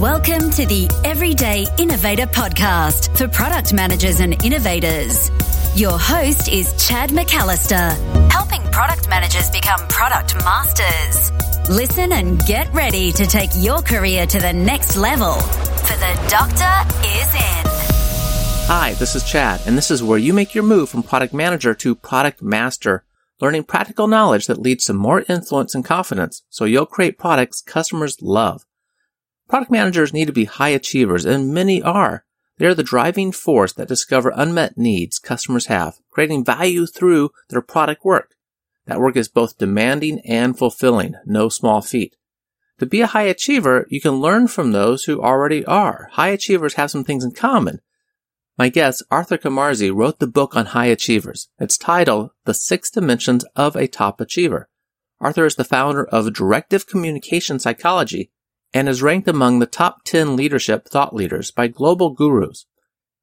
Welcome to the Everyday Innovator Podcast for product managers and innovators. Your host is Chad McAllister, helping product managers become product masters. Listen and get ready to take your career to the next level, for the doctor is in. Hi, this is Chad, and this is where you make your move from product manager to product master, learning practical knowledge that leads to more influence and confidence so you'll create products customers love. Product managers need to be high achievers, and many are. They are the driving force that discover unmet needs customers have, creating value through their product work. That work is both demanding and fulfilling, no small feat. To be a high achiever, you can learn from those who already are. High achievers have some things in common. My guest, Arthur Carmazzi, wrote the book on high achievers. It's titled The Six Dimensions of a Top Achiever. Arthur is the founder of Directive Communication Psychology and is ranked among the top 10 leadership thought leaders by global gurus.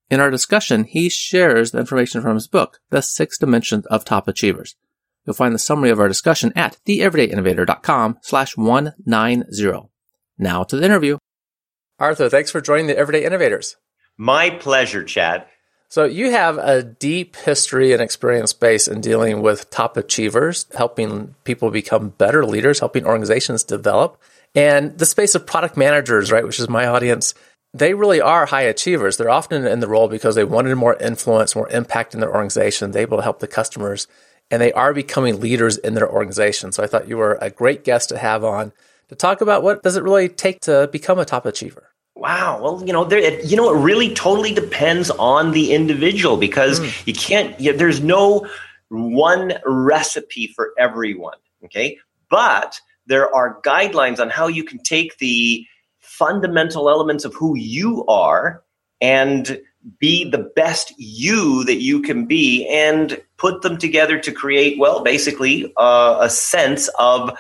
In our discussion, he shares the information from his book, The Six Dimensions of Top Achievers. You'll find the summary of our discussion at theeverydayinnovator.com slash 190. Now to the interview. Arthur, thanks for joining the Everyday Innovators. My pleasure, Chad. So you have a deep history and experience base in dealing with top achievers, helping people become better leaders, helping organizations develop. And the space of product managers, right, which is my audience, they really are high achievers. They're often in the role because they wanted more influence, more impact in their organization. They're able to help the customers and they are becoming leaders in their organization. So I thought you were a great guest to have on to talk about what does it really take to become a top achiever. Wow. Well, you know, there, you know, it really totally depends on the individual because mm. you can't, you, there's no one recipe for everyone. Okay. But there are guidelines on how you can take the fundamental elements of who you are and be the best you that you can be and put them together to create, well, basically uh, a sense of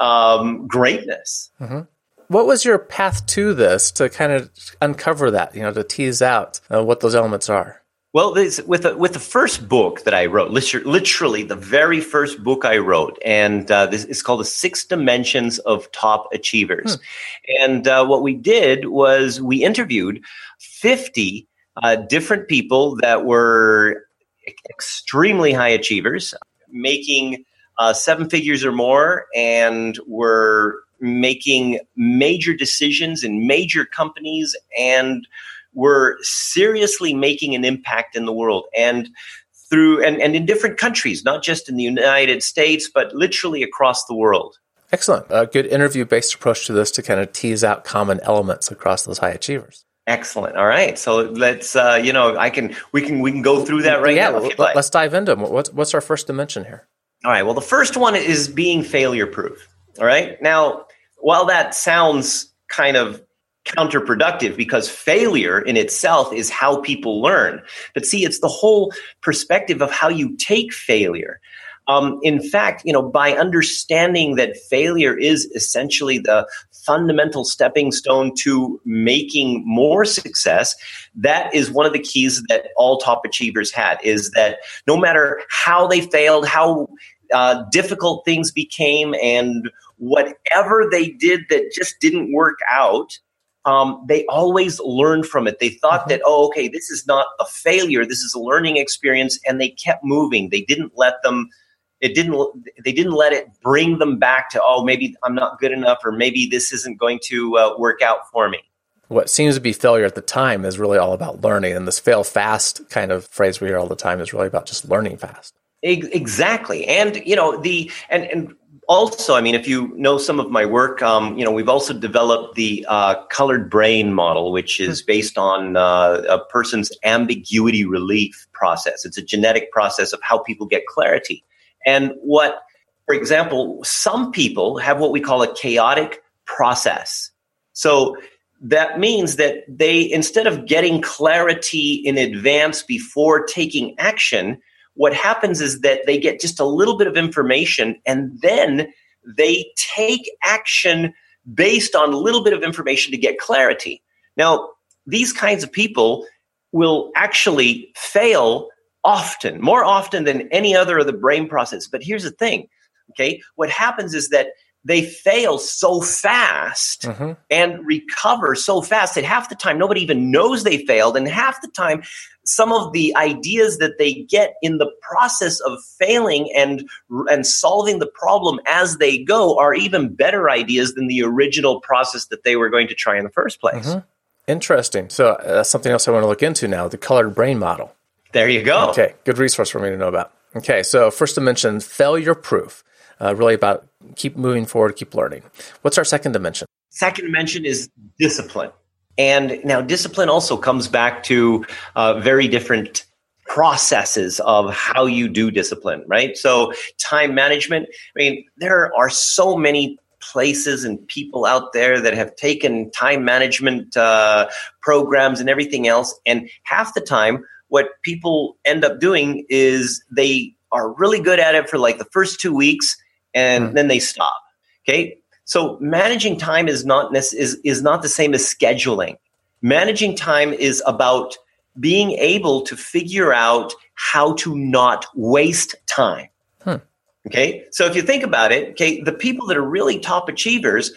um, greatness. Mm-hmm. What was your path to this to kind of uncover that, you know, to tease out uh, what those elements are? Well, this, with the, with the first book that I wrote, literally the very first book I wrote, and uh, this is called "The Six Dimensions of Top Achievers." Hmm. And uh, what we did was we interviewed fifty uh, different people that were extremely high achievers, making uh, seven figures or more, and were making major decisions in major companies and were seriously making an impact in the world and through and, and in different countries, not just in the United States, but literally across the world. Excellent. A good interview based approach to this to kind of tease out common elements across those high achievers. Excellent. All right. So let's, uh, you know, I can, we can, we can go through that right yeah, now. Like. Let's dive into them. What's, what's our first dimension here? All right. Well, the first one is being failure proof. All right. Now, while that sounds kind of counterproductive because failure in itself is how people learn. But see, it's the whole perspective of how you take failure. Um, in fact, you know, by understanding that failure is essentially the fundamental stepping stone to making more success, that is one of the keys that all top achievers had. Is that no matter how they failed, how uh, difficult things became, and whatever they did that just didn't work out, um, they always learned from it. They thought mm-hmm. that, oh, okay, this is not a failure. This is a learning experience. And they kept moving. They didn't let them, it didn't, they didn't let it bring them back to, oh, maybe I'm not good enough or maybe this isn't going to uh, work out for me. What seems to be failure at the time is really all about learning. And this fail fast kind of phrase we hear all the time is really about just learning fast. Exactly. And, you know, the, and, and also, I mean, if you know some of my work, um, you know, we've also developed the uh, colored brain model, which is hmm. based on uh, a person's ambiguity relief process. It's a genetic process of how people get clarity. And what, for example, some people have what we call a chaotic process. So that means that they, instead of getting clarity in advance before taking action, what happens is that they get just a little bit of information and then they take action based on a little bit of information to get clarity. Now, these kinds of people will actually fail often, more often than any other of the brain process. But here's the thing, okay? What happens is that they fail so fast mm-hmm. and recover so fast that half the time nobody even knows they failed and half the time some of the ideas that they get in the process of failing and and solving the problem as they go are even better ideas than the original process that they were going to try in the first place. Mm-hmm. Interesting. So uh, that's something else I want to look into now, the colored brain model. There you go. Okay, good resource for me to know about. Okay, so first dimension, failure proof. Uh, really about keep moving forward, keep learning. What's our second dimension? Second dimension is discipline. And now discipline also comes back to uh, very different processes of how you do discipline, right? So time management, I mean, there are so many places and people out there that have taken time management uh, programs and everything else. And half the time, what people end up doing is they are really good at it for like the first two weeks and mm. then they stop. Okay. So managing time is not is is not the same as scheduling. Managing time is about being able to figure out how to not waste time. Hmm. Okay. So if you think about it, okay, the people that are really top achievers,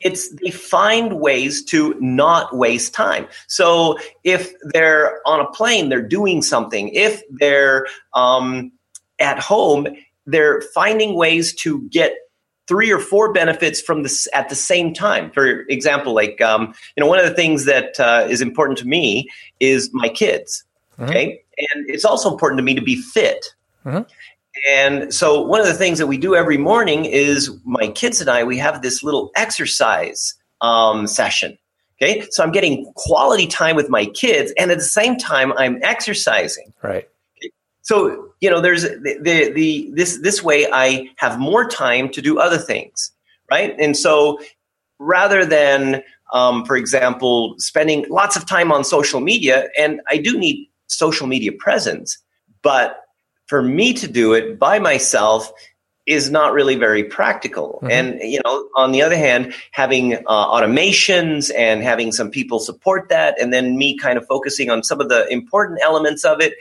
it's they find ways to not waste time. So if they're on a plane, they're doing something. If they're um, at home, they're finding ways to get three or four benefits from this at the same time. For example, like um, you know, one of the things that uh, is important to me is my kids. Mm-hmm. Okay, and it's also important to me to be fit. Mm-hmm. And so, one of the things that we do every morning is my kids and I we have this little exercise um, session. Okay, so I'm getting quality time with my kids, and at the same time, I'm exercising. Right. So you know, there's the, the, the this this way I have more time to do other things, right? And so rather than, um, for example, spending lots of time on social media, and I do need social media presence, but for me to do it by myself is not really very practical. Mm-hmm. And you know, on the other hand, having uh, automations and having some people support that, and then me kind of focusing on some of the important elements of it,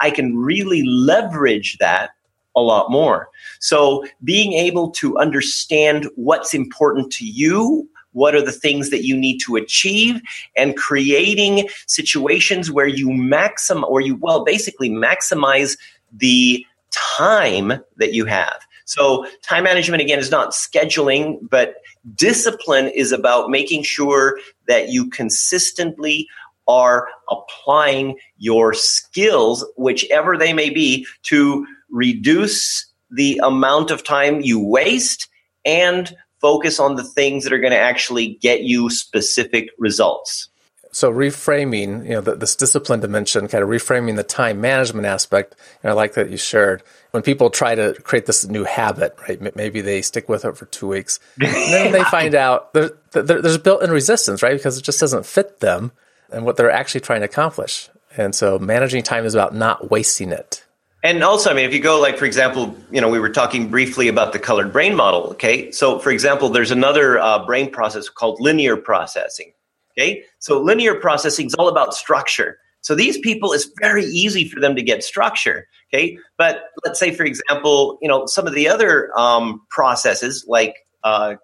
I can really leverage that a lot more. So being able to understand what's important to you, what are the things that you need to achieve and creating situations where you maxim or you well basically maximize the time that you have. So time management again is not scheduling, but discipline is about making sure that you consistently are applying your skills, whichever they may be, to reduce the amount of time you waste and focus on the things that are going to actually get you specific results. So reframing, you know, the, this discipline dimension, kind of reframing the time management aspect, and I like that you shared. When people try to create this new habit, right? Maybe they stick with it for two weeks, and then they find out there, there, there's built-in resistance, right? Because it just doesn't fit them and what they're actually trying to accomplish. And so managing time is about not wasting it. And also, I mean, if you go like, for example, you know, we were talking briefly about the colored brain model. Okay. So, for example, there's another uh, brain process called linear processing. Okay. So, linear processing is all about structure. So, these people, it's very easy for them to get structure. Okay. But let's say, for example, you know, some of the other um, processes like uh,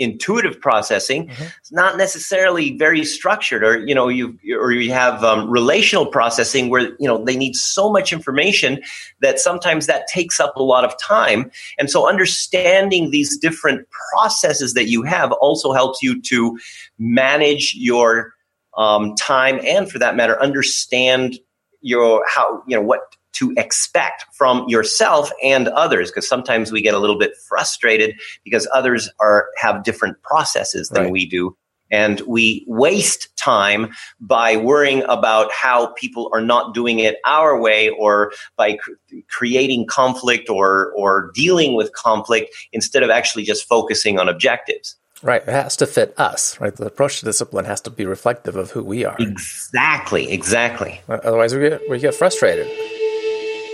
intuitive processing mm-hmm. it's not necessarily very structured or you know you or you have um, relational processing where you know they need so much information that sometimes that takes up a lot of time and so understanding these different processes that you have also helps you to manage your um, time and for that matter understand your how you know what to expect from yourself and others because sometimes we get a little bit frustrated because others are have different processes than right. we do and we waste time by worrying about how people are not doing it our way or by cr- creating conflict or or dealing with conflict instead of actually just focusing on objectives Right. It has to fit us, right? The approach to discipline has to be reflective of who we are. Exactly. Exactly. Otherwise, we get, we get frustrated.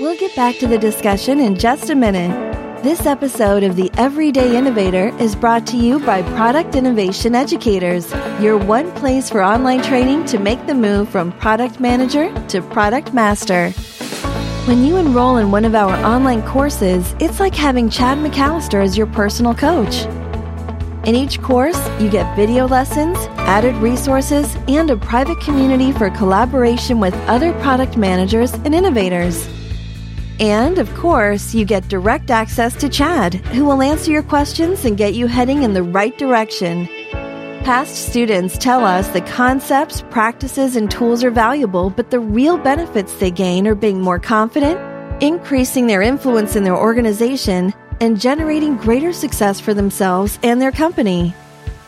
We'll get back to the discussion in just a minute. This episode of The Everyday Innovator is brought to you by Product Innovation Educators, your one place for online training to make the move from product manager to product master. When you enroll in one of our online courses, it's like having Chad McAllister as your personal coach. In each course, you get video lessons, added resources, and a private community for collaboration with other product managers and innovators. And of course, you get direct access to Chad, who will answer your questions and get you heading in the right direction. Past students tell us the concepts, practices, and tools are valuable, but the real benefits they gain are being more confident, increasing their influence in their organization, and generating greater success for themselves and their company.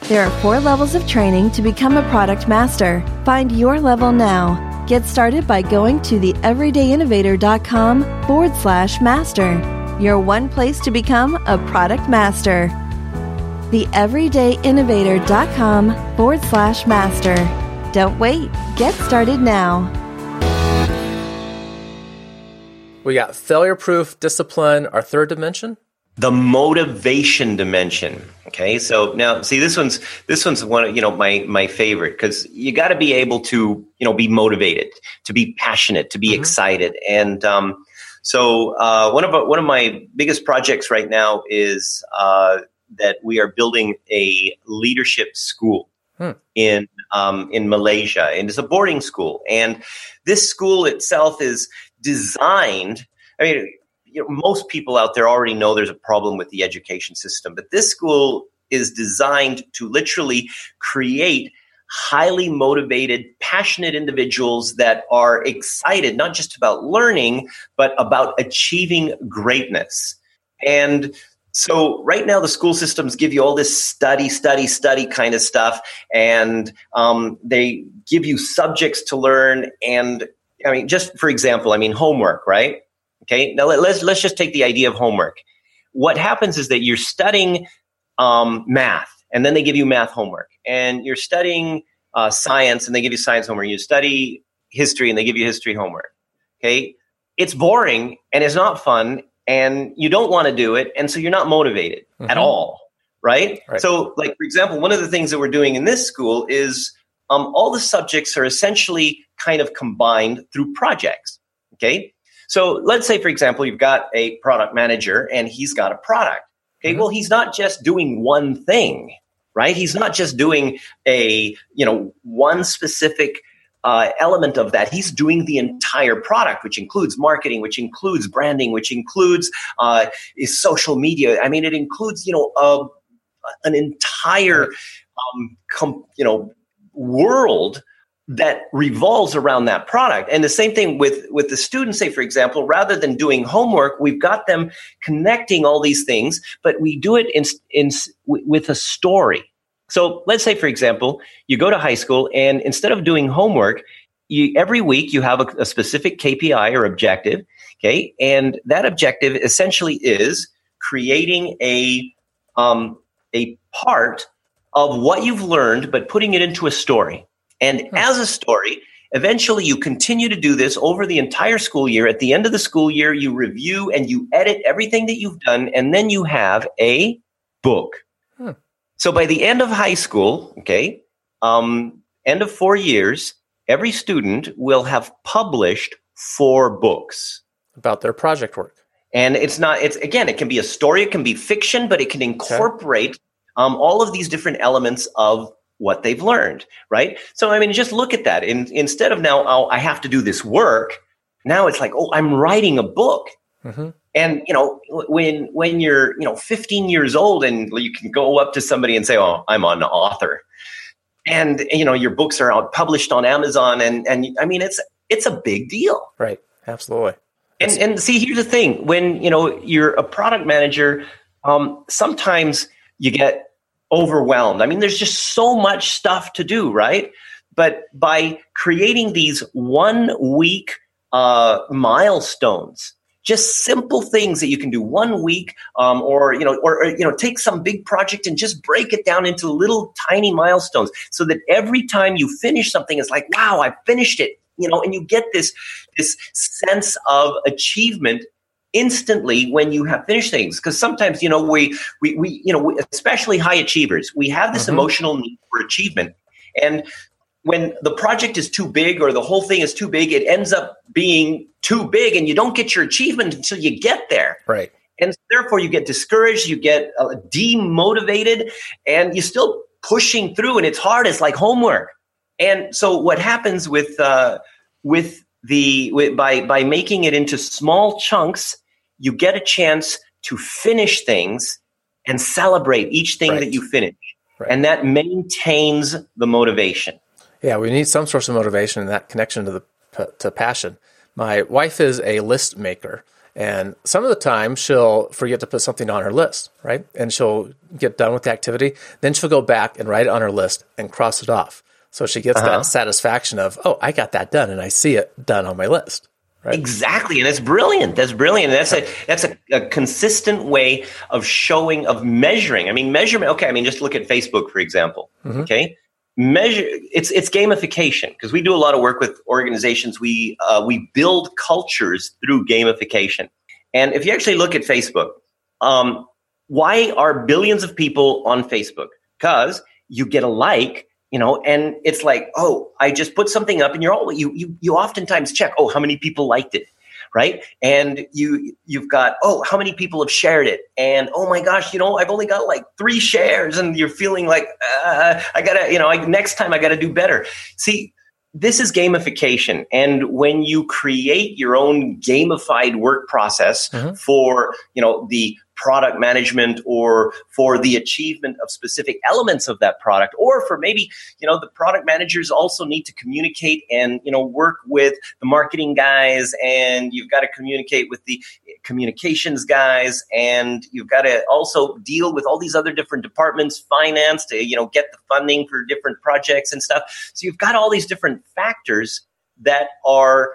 There are four levels of training to become a product master. Find your level now. Get started by going to theeverydayinnovator.com forward slash master. Your one place to become a product master. Theeverydayinnovator.com forward slash master. Don't wait. Get started now. We got failure proof, discipline, our third dimension the motivation dimension okay so now see this one's this one's one of you know my my favorite because you got to be able to you know be motivated to be passionate to be mm-hmm. excited and um, so uh, one of one of my biggest projects right now is uh, that we are building a leadership school hmm. in um, in Malaysia and it's a boarding school and this school itself is designed I mean you know, most people out there already know there's a problem with the education system, but this school is designed to literally create highly motivated, passionate individuals that are excited not just about learning, but about achieving greatness. And so right now the school systems give you all this study, study, study kind of stuff, and um, they give you subjects to learn. And I mean, just for example, I mean homework, right? Okay, now let, us let's just take the idea of homework. What happens is that you're studying um, math, and then they give you math homework, and you're studying uh, science, and they give you science homework. You study history, and they give you history homework. Okay, it's boring and it's not fun, and you don't want to do it, and so you're not motivated mm-hmm. at all, right? right? So, like for example, one of the things that we're doing in this school is um, all the subjects are essentially kind of combined through projects. Okay, so let's say, for example, you've got a product manager and he's got a product. Okay, mm-hmm. well, he's not just doing one thing, right? He's not just doing a, you know, one specific uh, element of that. He's doing the entire product, which includes marketing, which includes branding, which includes uh, is social media. I mean, it includes, you know, uh, an entire, um, com- you know, world that revolves around that product. And the same thing with with the students say for example rather than doing homework we've got them connecting all these things but we do it in, in with a story. So let's say for example you go to high school and instead of doing homework you, every week you have a, a specific kpi or objective okay? And that objective essentially is creating a um, a part of what you've learned but putting it into a story and hmm. as a story, eventually you continue to do this over the entire school year. At the end of the school year, you review and you edit everything that you've done, and then you have a book. Hmm. So by the end of high school, okay, um, end of four years, every student will have published four books about their project work. And it's not, it's again, it can be a story, it can be fiction, but it can incorporate okay. um, all of these different elements of what they've learned, right? So, I mean, just look at that. In, instead of now, oh, I have to do this work, now it's like, oh, I'm writing a book. Mm-hmm. And you know, when when you're you know 15 years old and you can go up to somebody and say, "Oh, I'm an author," and you know your books are out published on Amazon, and and I mean it's it's a big deal, right? Absolutely. And and see, here's the thing: when you know you're a product manager, um, sometimes you get overwhelmed. I mean, there's just so much stuff to do, right? But by creating these one week uh, milestones, just simple things that you can do one week, um, or you know, or, or you know, take some big project and just break it down into little tiny milestones, so that every time you finish something, it's like, wow, I finished it, you know, and you get this this sense of achievement instantly when you have finished things because sometimes you know we we, we you know we, especially high achievers we have this mm-hmm. emotional need for achievement and when the project is too big or the whole thing is too big it ends up being too big and you don't get your achievement until you get there right And therefore, you get discouraged, you get uh, demotivated, and you're still pushing through, and it's hard. It's like homework. And so, what happens with uh, with the with, by by making it into small chunks, you get a chance to finish things and celebrate each thing right. that you finish, right. and that maintains the motivation. Yeah, we need some source of motivation and that connection to the to passion. My wife is a list maker. And some of the time she'll forget to put something on her list, right? And she'll get done with the activity. Then she'll go back and write it on her list and cross it off. So she gets uh-huh. that satisfaction of, oh, I got that done and I see it done on my list. Right? Exactly, and that's brilliant. That's brilliant. That's a that's a, a, consistent way of showing of measuring. I mean, measurement. Okay, I mean, just look at Facebook for example. Mm-hmm. Okay, measure. It's it's gamification because we do a lot of work with organizations. We uh, we build cultures through gamification. And if you actually look at Facebook, um, why are billions of people on Facebook? Because you get a like you know and it's like oh i just put something up and you're all you you, you oftentimes check oh how many people liked it right? And you you've got oh how many people have shared it? And oh my gosh you know i've only got like three shares and you're feeling like uh, i gotta you know I, next time i gotta do better. See this is gamification. And when you create your own gamified work process mm-hmm. for you know the product management or for the achievement of specific elements of that product or for maybe you know the product managers also need to communicate and you know work with the marketing guys and you've got to communicate with the communications guys and you've got to also deal with all these other different departments finance to you know get the funding for different projects and stuff. So you've got all these different factors that are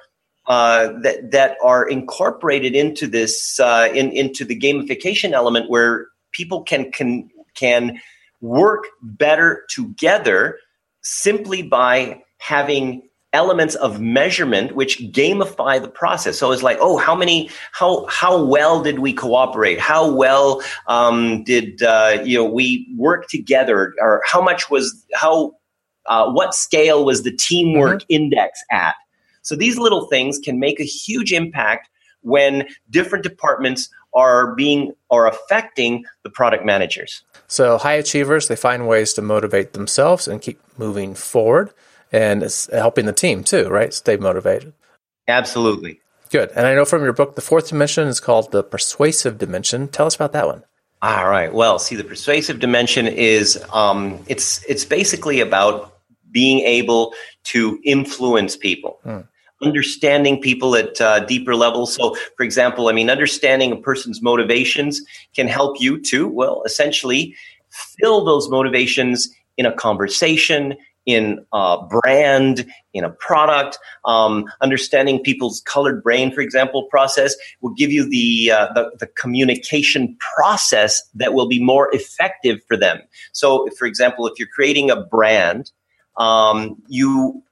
uh, that that are incorporated into this uh, in, into the gamification element where people can can can work better together simply by having elements of measurement which gamify the process. So it's like oh how many how how well did we cooperate? How well um, did uh, you know we work together? Or how much was how uh, what scale was the teamwork mm-hmm. index at so these little things can make a huge impact when different departments are being or affecting the product managers. So high achievers, they find ways to motivate themselves and keep moving forward and it's helping the team too, right? Stay motivated. Absolutely. Good. And I know from your book, the fourth dimension is called the persuasive dimension. Tell us about that one. All right. Well, see, the persuasive dimension is um, it's it's basically about being able to influence people. Hmm understanding people at uh, deeper levels. So, for example, I mean, understanding a person's motivations can help you to, well, essentially fill those motivations in a conversation, in a brand, in a product. Um, understanding people's colored brain, for example, process will give you the, uh, the, the communication process that will be more effective for them. So, for example, if you're creating a brand, um, you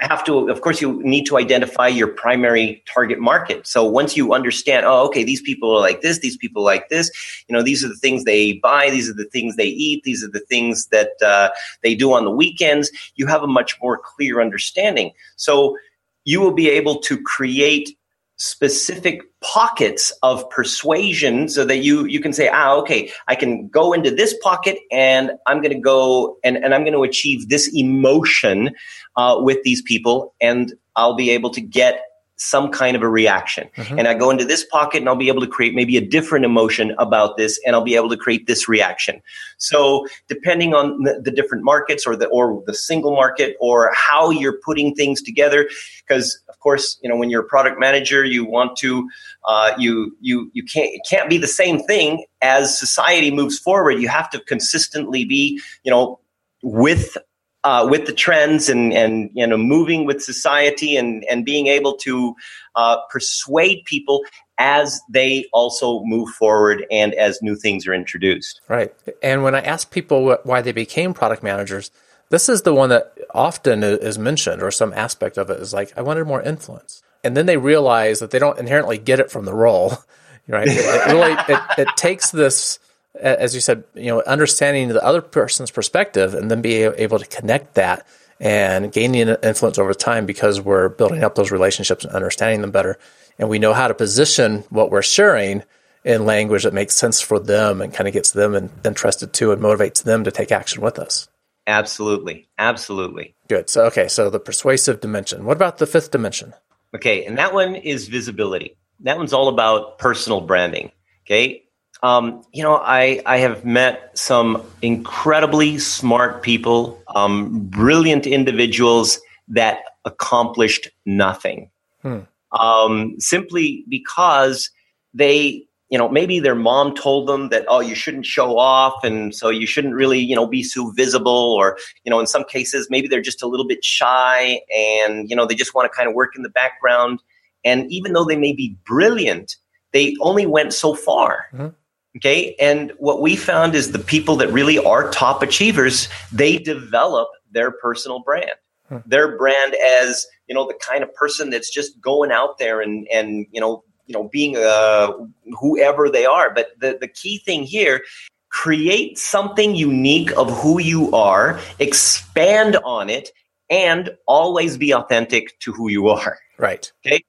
have to, of course, you need to identify your primary target market. So once you understand, oh, okay, these people are like this, these people like this, you know, these are the things they buy, these are the things they eat, these are the things that uh, they do on the weekends, you have a much more clear understanding. So you will be able to create specific pockets of persuasion so that you you can say ah okay i can go into this pocket and i'm going to go and, and i'm going to achieve this emotion uh, with these people and i'll be able to get some kind of a reaction. Mm-hmm. And I go into this pocket and I'll be able to create maybe a different emotion about this and I'll be able to create this reaction. So depending on the, the different markets or the or the single market or how you're putting things together, because of course, you know, when you're a product manager, you want to uh, you you you can't it can't be the same thing as society moves forward. You have to consistently be, you know, with uh, with the trends and and you know moving with society and and being able to uh, persuade people as they also move forward and as new things are introduced. Right. And when I ask people why they became product managers, this is the one that often is mentioned, or some aspect of it is like, I wanted more influence. And then they realize that they don't inherently get it from the role, right? it, really it, it takes this as you said, you know, understanding the other person's perspective and then be able to connect that and gaining influence over time because we're building up those relationships and understanding them better. And we know how to position what we're sharing in language that makes sense for them and kind of gets them interested too and motivates them to take action with us. Absolutely. Absolutely. Good. So, okay. So the persuasive dimension. What about the fifth dimension? Okay. And that one is visibility. That one's all about personal branding. Okay. Um, you know, I, I have met some incredibly smart people, um, brilliant individuals that accomplished nothing. Hmm. Um, simply because they you know maybe their mom told them that oh you shouldn't show off and so you shouldn't really you know be so visible or you know in some cases maybe they're just a little bit shy and you know they just want to kind of work in the background and even though they may be brilliant they only went so far mm-hmm. Okay and what we found is the people that really are top achievers they develop their personal brand. Hmm. their brand as you know the kind of person that's just going out there and and you know you know being uh, whoever they are. But the, the key thing here create something unique of who you are expand on it and always be authentic to who you are. Right. Okay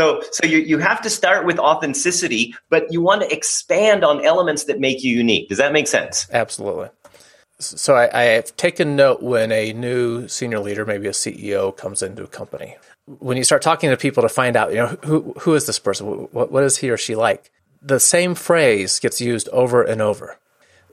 so so you, you have to start with authenticity but you want to expand on elements that make you unique does that make sense absolutely so I, I have taken note when a new senior leader maybe a ceo comes into a company when you start talking to people to find out, you know, who who is this person? What what is he or she like? The same phrase gets used over and over.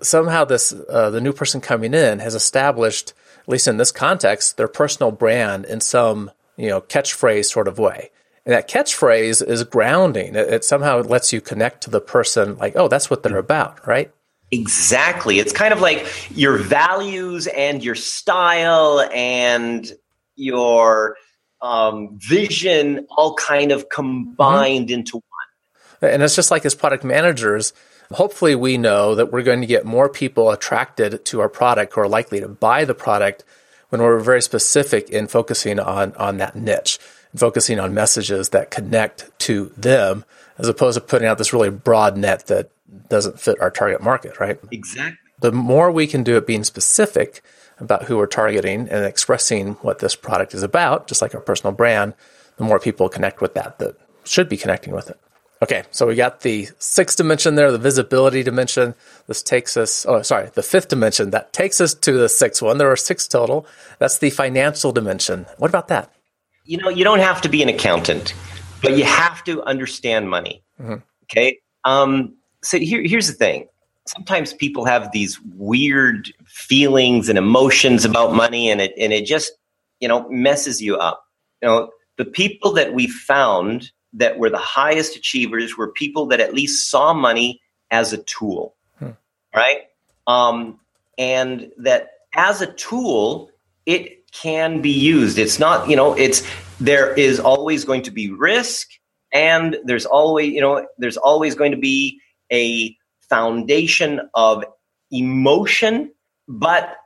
Somehow, this uh, the new person coming in has established, at least in this context, their personal brand in some you know catchphrase sort of way. And that catchphrase is grounding. It, it somehow lets you connect to the person, like, oh, that's what they're about, right? Exactly. It's kind of like your values and your style and your um, vision all kind of combined mm-hmm. into one. And it's just like as product managers, hopefully we know that we're going to get more people attracted to our product who are likely to buy the product when we're very specific in focusing on, on that niche, focusing on messages that connect to them, as opposed to putting out this really broad net that doesn't fit our target market, right? Exactly. The more we can do it being specific, about who we're targeting and expressing what this product is about, just like our personal brand, the more people connect with that that should be connecting with it. Okay, so we got the sixth dimension there, the visibility dimension. This takes us, oh, sorry, the fifth dimension. That takes us to the sixth one. There are six total. That's the financial dimension. What about that? You know, you don't have to be an accountant, but you have to understand money. Mm-hmm. Okay. Um, so here, here's the thing sometimes people have these weird feelings and emotions about money and it and it just you know messes you up you know the people that we found that were the highest achievers were people that at least saw money as a tool hmm. right um, and that as a tool it can be used it's not you know it's there is always going to be risk and there's always you know there's always going to be a foundation of emotion, but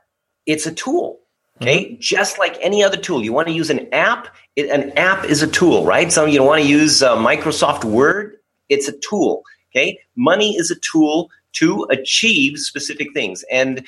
it's a tool. Okay. Mm-hmm. Just like any other tool, you want to use an app. It, an app is a tool, right? So you want to use uh, Microsoft Word. It's a tool. Okay. Money is a tool to achieve specific things. And,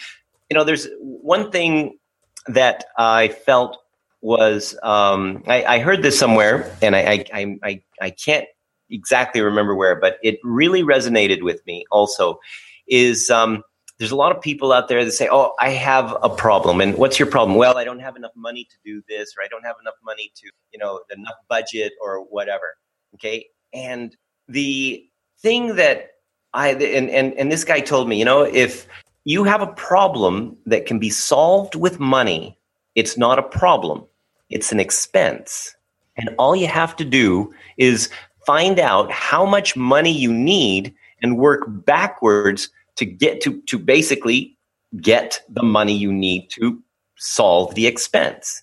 you know, there's one thing that I felt was um, I, I, heard this somewhere, and I, I, I, I can't exactly remember where, but it really resonated with me also is um, there's a lot of people out there that say, Oh, I have a problem. And what's your problem? Well, I don't have enough money to do this, or I don't have enough money to, you know, enough budget or whatever. Okay. And the thing that I, and, and, and this guy told me, you know, if you have a problem that can be solved with money, it's not a problem, it's an expense. And all you have to do is find out how much money you need and work backwards to get to, to basically get the money you need to solve the expense.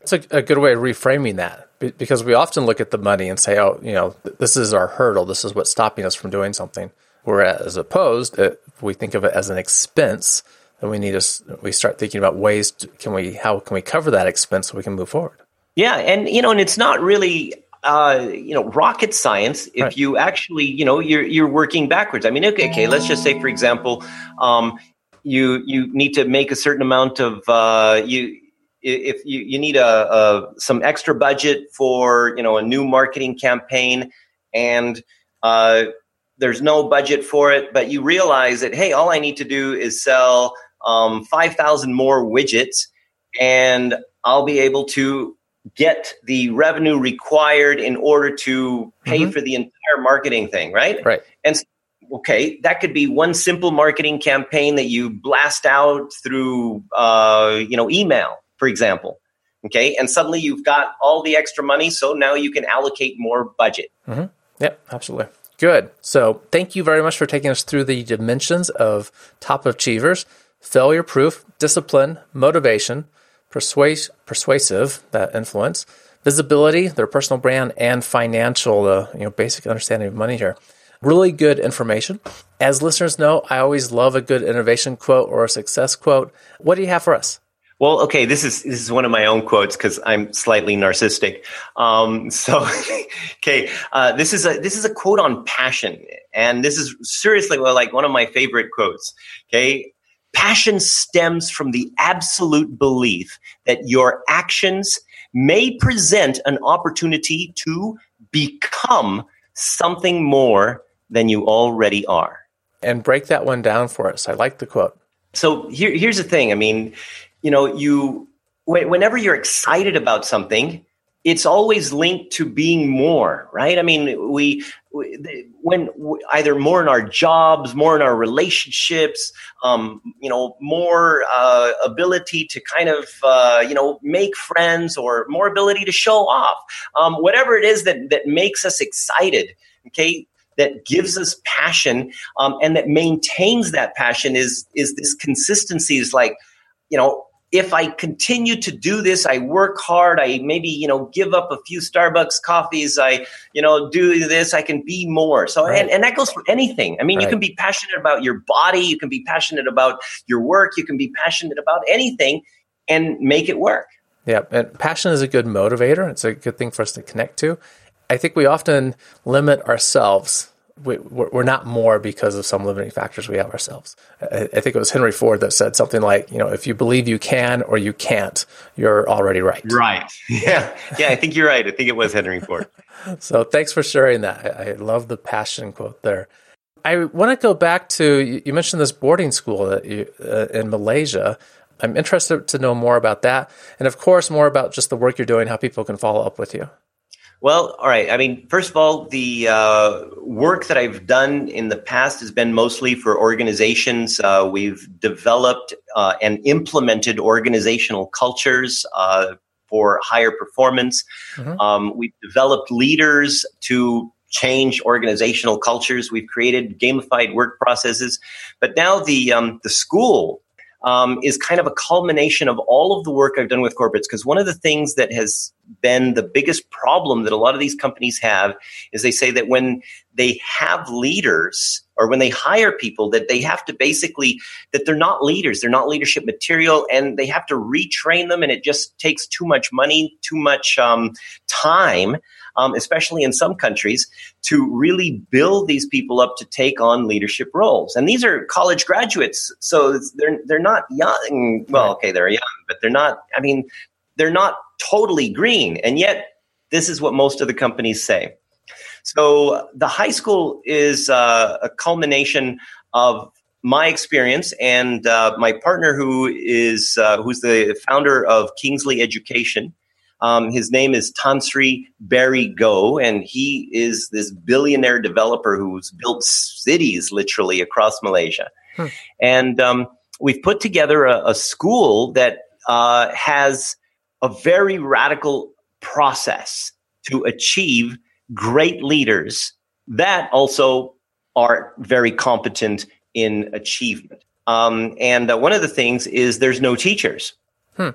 It's a, a, good way of reframing that because we often look at the money and say, oh, you know, this is our hurdle. This is what's stopping us from doing something. Whereas opposed, if we think of it as an expense, then we need to, we start thinking about ways to, can we, how can we cover that expense so we can move forward? Yeah. And, you know, and it's not really uh, you know rocket science if right. you actually you know you're you're working backwards i mean okay, okay let's just say for example um, you you need to make a certain amount of uh, you if you, you need a, a, some extra budget for you know a new marketing campaign and uh, there's no budget for it, but you realize that, hey, all I need to do is sell um, 5,000 more widgets and I'll be able to get the revenue required in order to pay mm-hmm. for the entire marketing thing, right? Right. And okay, that could be one simple marketing campaign that you blast out through, uh, you know, email, for example. Okay, and suddenly you've got all the extra money, so now you can allocate more budget. Mm-hmm. Yep, absolutely. Good. So, thank you very much for taking us through the dimensions of top achievers failure proof, discipline, motivation, persuas- persuasive, that influence, visibility, their personal brand, and financial, uh, you know, basic understanding of money here. Really good information. As listeners know, I always love a good innovation quote or a success quote. What do you have for us? Well, okay, this is this is one of my own quotes because I'm slightly narcissistic. Um, so, okay, uh, this is a this is a quote on passion, and this is seriously well, like one of my favorite quotes. Okay, passion stems from the absolute belief that your actions may present an opportunity to become something more than you already are. And break that one down for us. I like the quote. So here, here's the thing. I mean, you know, you whenever you're excited about something, it's always linked to being more, right? I mean, we, we when we, either more in our jobs, more in our relationships, um, you know, more uh, ability to kind of, uh, you know, make friends or more ability to show off, um, whatever it is that that makes us excited. Okay, that gives us passion um, and that maintains that passion is is this consistency is like you know if I continue to do this, I work hard, I maybe, you know, give up a few Starbucks coffees, I, you know, do this, I can be more. So, right. and, and that goes for anything. I mean, right. you can be passionate about your body, you can be passionate about your work, you can be passionate about anything and make it work. Yeah. And passion is a good motivator. It's a good thing for us to connect to. I think we often limit ourselves we, are not more because of some limiting factors we have ourselves. I, I, think it was Henry Ford that said something like, you know, if you believe you can or you can't, you're already right. Right. Yeah. Yeah. I think you're right. I think it was Henry Ford. so thanks for sharing that. I, I love the passion quote there. I want to go back to you mentioned this boarding school that you, uh, in Malaysia. I'm interested to know more about that, and of course, more about just the work you're doing, how people can follow up with you. Well, all right. I mean, first of all, the uh, work that I've done in the past has been mostly for organizations. Uh, we've developed uh, and implemented organizational cultures uh, for higher performance. Mm-hmm. Um, we've developed leaders to change organizational cultures. We've created gamified work processes. But now the um, the school um, is kind of a culmination of all of the work I've done with corporates. Because one of the things that has been the biggest problem that a lot of these companies have is they say that when they have leaders or when they hire people that they have to basically that they're not leaders they're not leadership material and they have to retrain them and it just takes too much money too much um, time um, especially in some countries, to really build these people up to take on leadership roles. And these are college graduates, so they're they're not young. Well, okay, they're young, but they're not. I mean, they're not totally green, and yet this is what most of the companies say. So the high school is uh, a culmination of my experience and uh, my partner, who is uh, who's the founder of Kingsley Education, um, his name is Tan Sri Barry Goh, and he is this billionaire developer who's built cities literally across Malaysia. Hmm. And um, we've put together a, a school that uh, has a very radical process to achieve great leaders that also are very competent in achievement. Um, and uh, one of the things is there's no teachers. Hmm.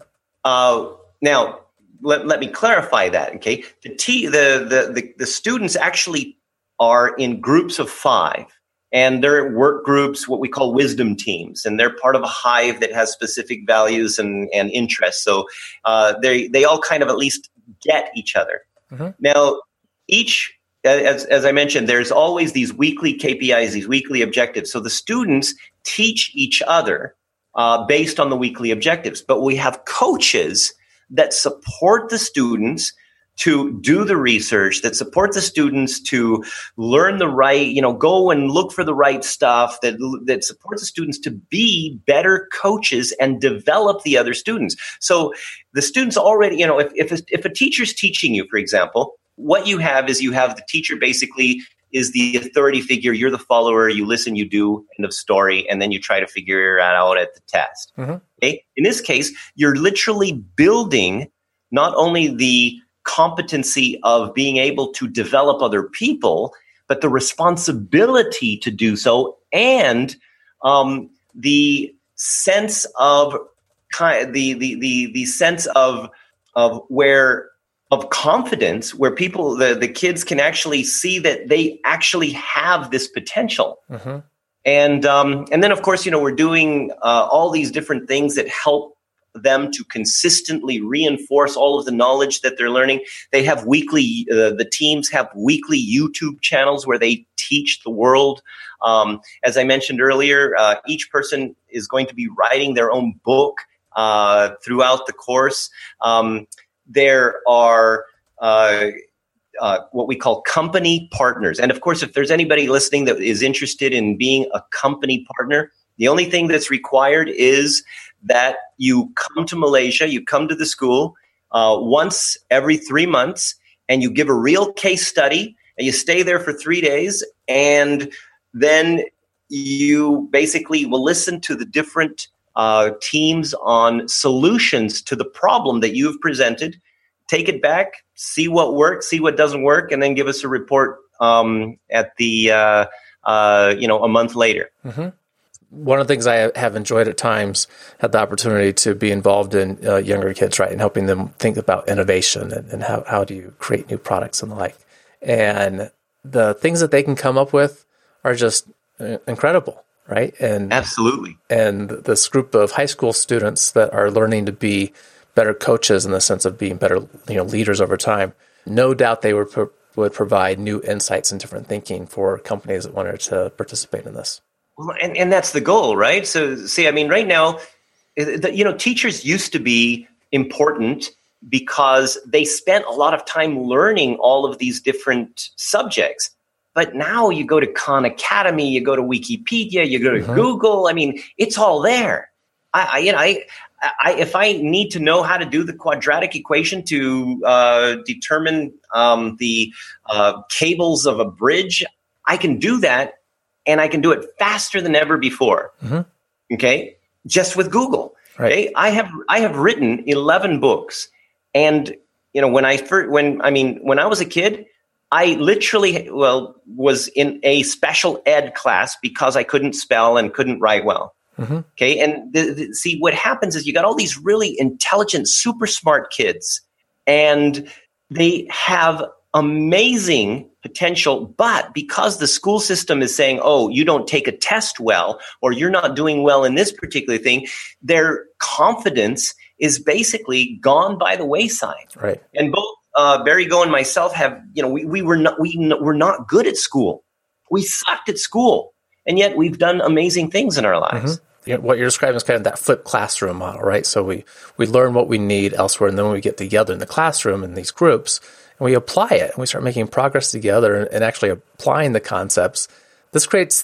Uh, now, let, let me clarify that. Okay, the, t, the, the the the students actually are in groups of five, and they're work groups, what we call wisdom teams, and they're part of a hive that has specific values and and interests. So uh, they they all kind of at least get each other. Mm-hmm. Now each as, as I mentioned, there's always these weekly KPIs, these weekly objectives. So the students teach each other uh, based on the weekly objectives. But we have coaches that support the students to do the research, that support the students to learn the right, you know, go and look for the right stuff, that, that supports the students to be better coaches and develop the other students. So the students already, you know, if, if, a, if a teacher's teaching you, for example, what you have is you have the teacher basically is the authority figure. You're the follower. You listen, you do, end of story. And then you try to figure it out at the test. Mm-hmm. Okay? In this case, you're literally building not only the competency of being able to develop other people, but the responsibility to do so and um, the sense of kind the, the the the sense of of where of confidence where people the, the kids can actually see that they actually have this potential mm-hmm. and um, and then of course you know we're doing uh, all these different things that help them to consistently reinforce all of the knowledge that they're learning. They have weekly, uh, the teams have weekly YouTube channels where they teach the world. Um, as I mentioned earlier, uh, each person is going to be writing their own book uh, throughout the course. Um, there are uh, uh, what we call company partners. And of course, if there's anybody listening that is interested in being a company partner, the only thing that's required is that you come to Malaysia, you come to the school uh, once every three months, and you give a real case study, and you stay there for three days, and then you basically will listen to the different uh, teams on solutions to the problem that you've presented. Take it back, see what works, see what doesn't work, and then give us a report um, at the uh, uh, you know a month later. Mm-hmm one of the things I have enjoyed at times had the opportunity to be involved in uh, younger kids, right, and helping them think about innovation and, and, how, how do you create new products and the like. And the things that they can come up with are just uh, incredible, right? And absolutely. And this group of high school students that are learning to be better coaches in the sense of being better, you know, leaders over time. No doubt they would pro- would provide new insights and different thinking for companies that wanted to participate in this. Well, and, and that's the goal, right? So, see, I mean, right now, you know, teachers used to be important because they spent a lot of time learning all of these different subjects. But now you go to Khan Academy, you go to Wikipedia, you go to mm-hmm. Google. I mean, it's all there. I, I you know, I, I, if I need to know how to do the quadratic equation to uh, determine um, the uh, cables of a bridge, I can do that and I can do it faster than ever before. Mm-hmm. Okay, just with Google. Right. Okay, I have I have written eleven books, and you know when I first when I mean when I was a kid, I literally well was in a special ed class because I couldn't spell and couldn't write well. Mm-hmm. Okay, and the, the, see what happens is you got all these really intelligent, super smart kids, and they have amazing potential, but because the school system is saying, oh, you don't take a test well, or you're not doing well in this particular thing, their confidence is basically gone by the wayside. Right. And both uh, Barry Goh and myself have, you know, we, we were not we were not good at school. We sucked at school, and yet we've done amazing things in our lives. Mm-hmm. You know, what you're describing is kind of that flipped classroom model, right? So we we learn what we need elsewhere, and then when we get together in the classroom in these groups, and we apply it and we start making progress together and, and actually applying the concepts, this creates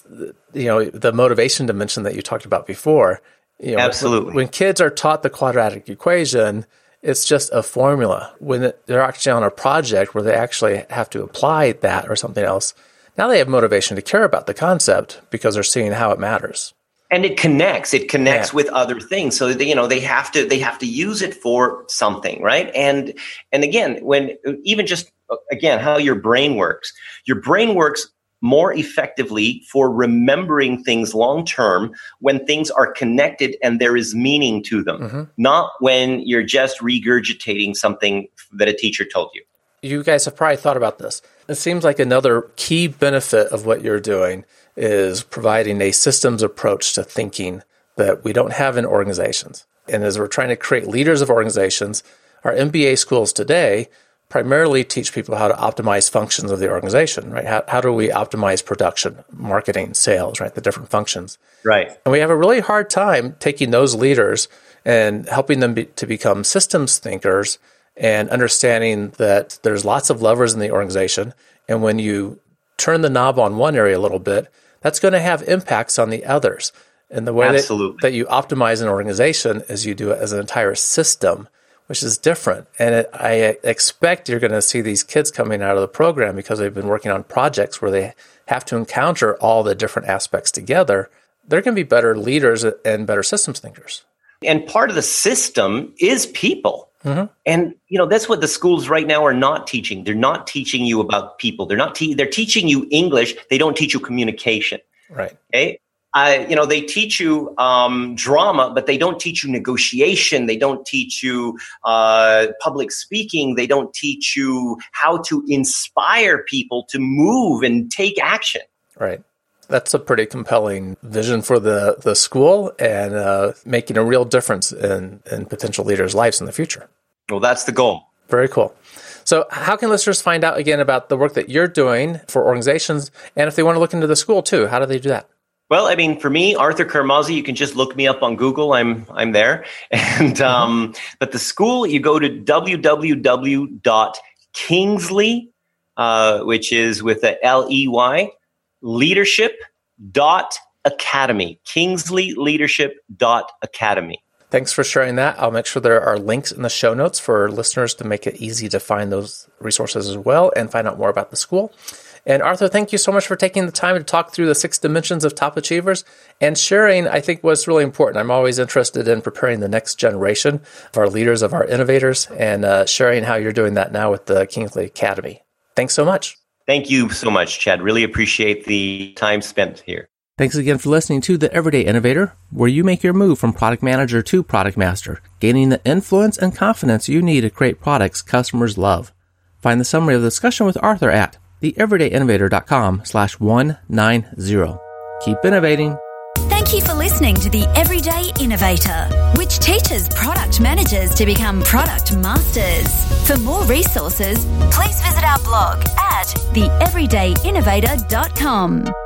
you know the motivation dimension that you talked about before. You know, Absolutely. When, when kids are taught the quadratic equation, it's just a formula. When they're actually on a project where they actually have to apply that or something else, now they have motivation to care about the concept because they're seeing how it matters. And it connects. It connects yeah. with other things. So they, you know they have to they have to use it for something right? And and again when even just again how your brain works. Your brain works more effectively for remembering things long term when things are connected and there is meaning to them mm-hmm. not when you're just regurgitating something that a teacher told you you guys have probably thought about this it seems like another key benefit of what you're doing is providing a systems approach to thinking that we don't have in organizations. And as we're trying to create leaders of organizations, our MBA schools today primarily teach people how to optimize functions of the organization, right? How, how do we optimize production, marketing, sales, right? The different functions. Right. And we have a really hard time taking those leaders and helping them be, to become systems thinkers and understanding that there's lots of levers in the organization. And when you turn the knob on one area a little bit, that's going to have impacts on the others. And the way that, that, you optimize an organization is you do it as an entire system, which is different. And it, I expect you're going to see these kids coming out of the program because they've been working on projects where they have to encounter all the different aspects together. They're going to be better leaders and better systems thinkers. And part of the system is people. Mm-hmm. And you know that's what the schools right now are not teaching. They're not teaching you about people. They're not. Te- they're teaching you English. They don't teach you communication. Right. Okay. I, you know, they teach you um, drama, but they don't teach you negotiation. They don't teach you uh, public speaking. They don't teach you how to inspire people to move and take action. Right. That's a pretty compelling vision for the, the school and uh, making a real difference in, in potential leaders' lives in the future. Well, that's the goal. Very cool. So, how can listeners find out again about the work that you're doing for organizations? And if they want to look into the school too, how do they do that? Well, I mean, for me, Arthur Carmazzi, you can just look me up on Google. I'm I'm there. And um, but the school, you go to www.kingsley, uh, which is with a L E Y, leadership dot academy. Kingsley leadership dot academy. Thanks for sharing that. I'll make sure there are links in the show notes for listeners to make it easy to find those resources as well and find out more about the school. And Arthur, thank you so much for taking the time to talk through the six dimensions of top achievers and sharing, I think, what's really important. I'm always interested in preparing the next generation of our leaders, of our innovators, and uh, sharing how you're doing that now with the Kingsley Academy. Thanks so much. Thank you so much, Chad. Really appreciate the time spent here. Thanks again for listening to The Everyday Innovator, where you make your move from product manager to product master, gaining the influence and confidence you need to create products customers love. Find the summary of the discussion with Arthur at theeverydayinnovator.com slash 190. Keep innovating. Thank you for listening to The Everyday Innovator, which teaches product managers to become product masters. For more resources, please visit our blog at theeverydayinnovator.com.